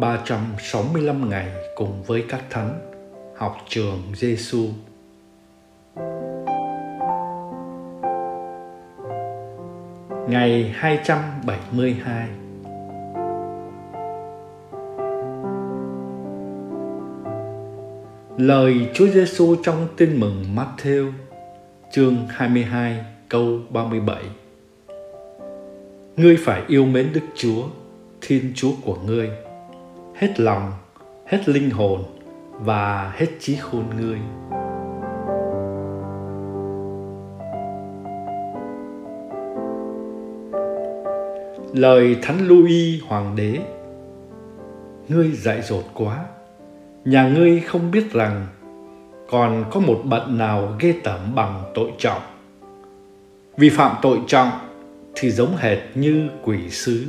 365 ngày cùng với các thánh học trường Giêsu. Ngày 272 Lời Chúa Giêsu trong Tin mừng Matthew chương 22 câu 37 Ngươi phải yêu mến Đức Chúa, Thiên Chúa của ngươi hết lòng, hết linh hồn và hết trí khôn ngươi lời thánh louis hoàng đế, ngươi dại dột quá. Nhà ngươi không biết rằng còn có một bận nào ghê tởm bằng tội trọng. Vì phạm tội trọng thì giống hệt như quỷ sứ.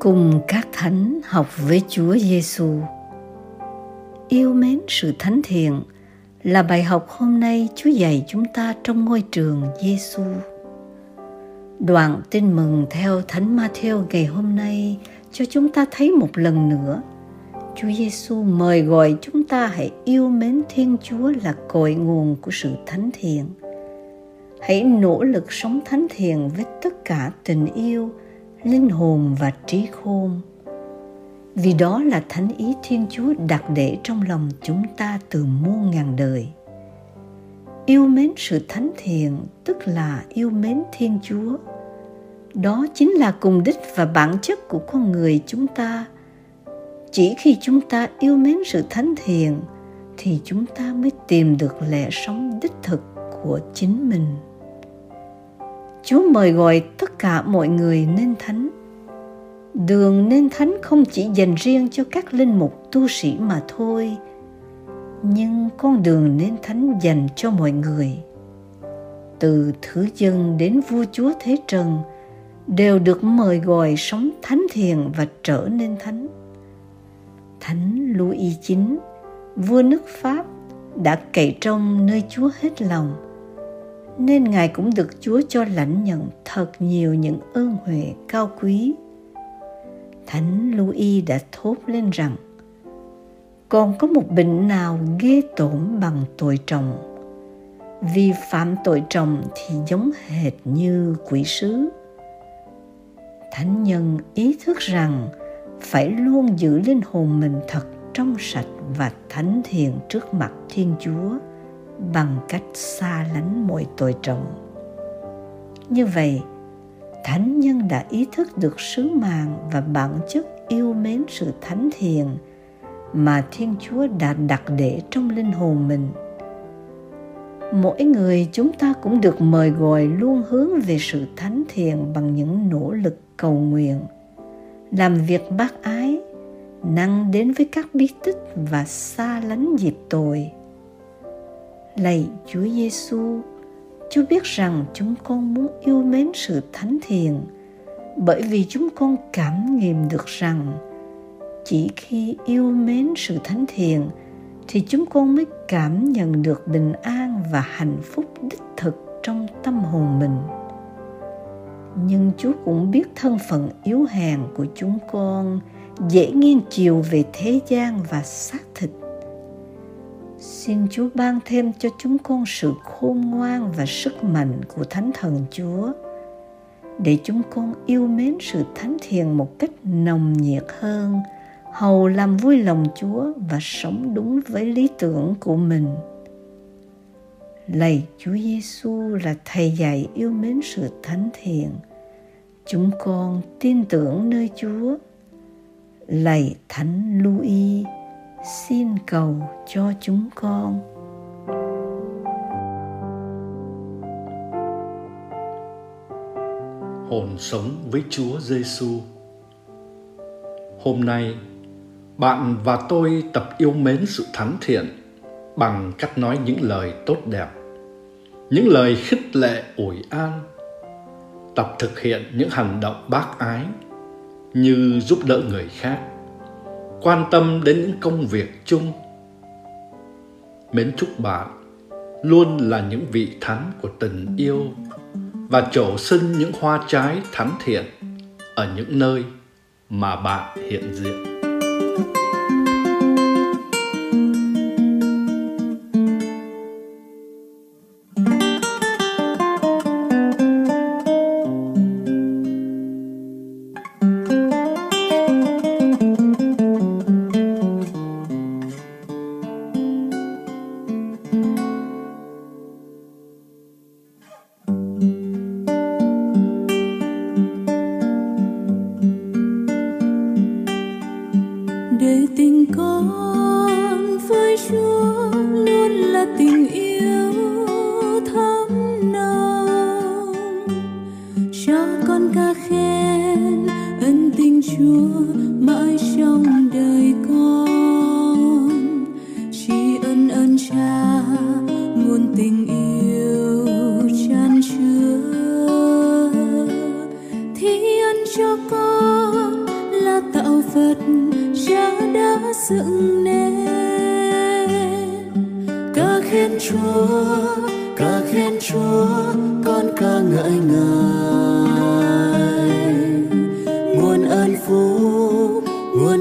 Cùng các thánh học với Chúa Giêsu. Yêu mến sự thánh thiện là bài học hôm nay Chúa dạy chúng ta trong ngôi trường Giêsu. Đoạn tin mừng theo Thánh Matthew ngày hôm nay cho chúng ta thấy một lần nữa Chúa Giêsu mời gọi chúng ta hãy yêu mến Thiên Chúa là cội nguồn của sự thánh thiện. Hãy nỗ lực sống thánh thiện với tất cả tình yêu, linh hồn và trí khôn. Vì đó là thánh ý thiên chúa đặt để trong lòng chúng ta từ muôn ngàn đời. Yêu mến sự thánh thiện, tức là yêu mến thiên chúa. Đó chính là cùng đích và bản chất của con người chúng ta. Chỉ khi chúng ta yêu mến sự thánh thiện, thì chúng ta mới tìm được lẽ sống đích thực của chính mình. Chúa mời gọi tất cả mọi người nên thánh. Đường nên thánh không chỉ dành riêng cho các linh mục tu sĩ mà thôi, nhưng con đường nên thánh dành cho mọi người. Từ thứ dân đến vua chúa Thế Trần đều được mời gọi sống thánh thiện và trở nên thánh. Thánh Louis IX, vua nước Pháp, đã cậy trong nơi Chúa hết lòng – nên Ngài cũng được Chúa cho lãnh nhận thật nhiều những ơn huệ cao quý. Thánh Louis đã thốt lên rằng, còn có một bệnh nào ghê tởm bằng tội trọng? Vì phạm tội trọng thì giống hệt như quỷ sứ. Thánh nhân ý thức rằng phải luôn giữ linh hồn mình thật trong sạch và thánh thiện trước mặt thiên chúa bằng cách xa lánh mọi tội trọng. Như vậy, thánh nhân đã ý thức được sứ mạng và bản chất yêu mến sự thánh thiện mà thiên chúa đã đặt để trong linh hồn mình. Mỗi người chúng ta cũng được mời gọi luôn hướng về sự thánh thiện bằng những nỗ lực cầu nguyện, làm việc bác ái, năng đến với các bí tích và xa lánh dịp tội. Lạy Chúa Giêsu, Chúa biết rằng chúng con muốn yêu mến sự thánh thiện bởi vì chúng con cảm nghiệm được rằng chỉ khi yêu mến sự thánh thiện thì chúng con mới cảm nhận được bình an và hạnh phúc đích thực trong tâm hồn mình. Nhưng chúa cũng biết thân phận yếu hèn của chúng con dễ nghiêng chiều về thế gian và xác thịt. Xin Chúa ban thêm cho chúng con sự khôn ngoan và sức mạnh của Thánh Thần Chúa để chúng con yêu mến sự thánh thiền một cách nồng nhiệt hơn, hầu làm vui lòng Chúa và sống đúng với lý tưởng của mình. Lạy Chúa Giêsu là thầy dạy yêu mến sự thánh thiện. Chúng con tin tưởng nơi Chúa. Lạy Thánh Louis xin cầu cho chúng con hồn sống với Chúa Giêsu. Hôm nay, bạn và tôi tập yêu mến sự thánh thiện bằng cách nói những lời tốt đẹp, những lời khích lệ ủi an, tập thực hiện những hành động bác ái như giúp đỡ người khác, quan tâm đến những công việc chung. Mến chúc bạn luôn là những vị thánh của tình yêu và trổ sinh những hoa trái thánh thiện ở những nơi mà bạn hiện diện. để Chúa mãi trong đời con. Chỉ ân ơn cha nguồn tình yêu chan chứa. Thì ân cho con là tạo vật cha đã dựng nên. Ca khen chúa, ca khen chúa, con ca ngợi ngài.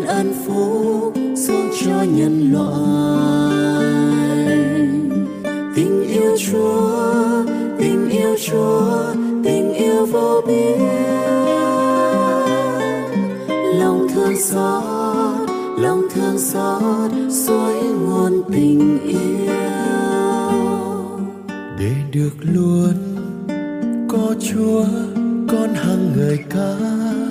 Ơn phúc xuống cho nhân loại. Tình yêu chúa, tình yêu chúa, tình yêu vô biên. Lòng thương xót, lòng thương xót suối nguồn tình yêu. Để được luôn có chúa, con hằng người ca.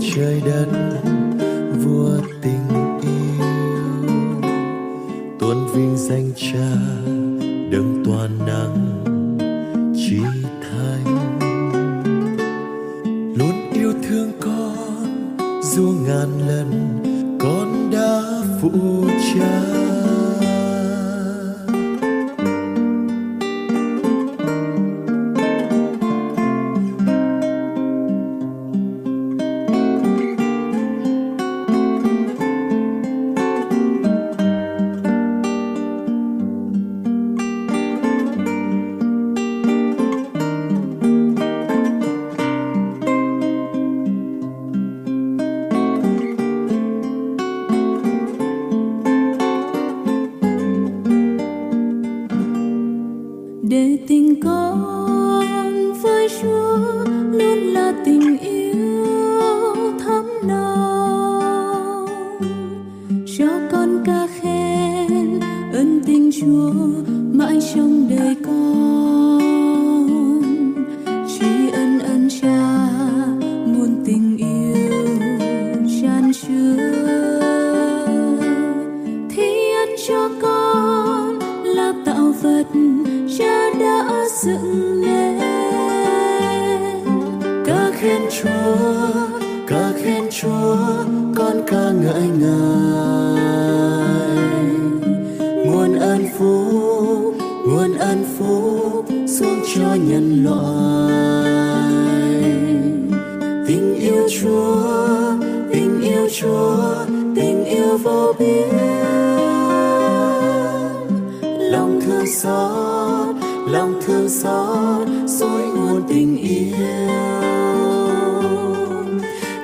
trời đất, vua tình yêu. Tuôn vinh danh cha, đấng toàn năng, trí thánh luôn yêu thương con, dù ngàn lần con ca khen ân tình Chúa mãi trong đời con. Chỉ ân ân cha muôn tình yêu tràn chứa. Thì ân cho con là tạo vật cha đã dựng nên. Ca khen chúa, ca khen chúa, con ca ngợi ngài. Xuống cho nhân loại. Tình yêu chúa, tình yêu chúa, tình yêu vô biên. Lòng thương xót, lòng thương xót dối nguồn tình yêu.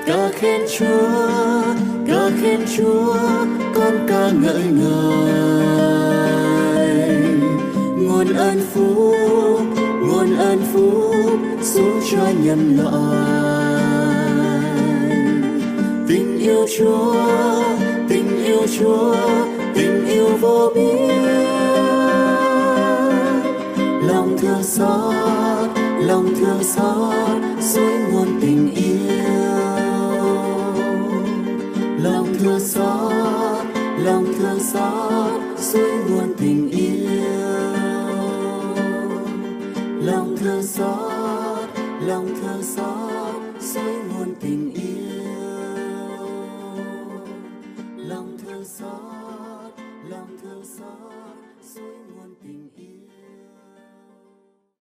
Ca khen chúa, ca khen chúa, con ca ngợi ngài. Nguồn ơn xuống cho nhân loại. Tình yêu chúa, tình yêu chúa, tình yêu vô biên. Lòng thương xót, lòng thương xót suối nguồn tình yêu. Lòng thương xót, lòng thương xót suối nguồn tình yêu.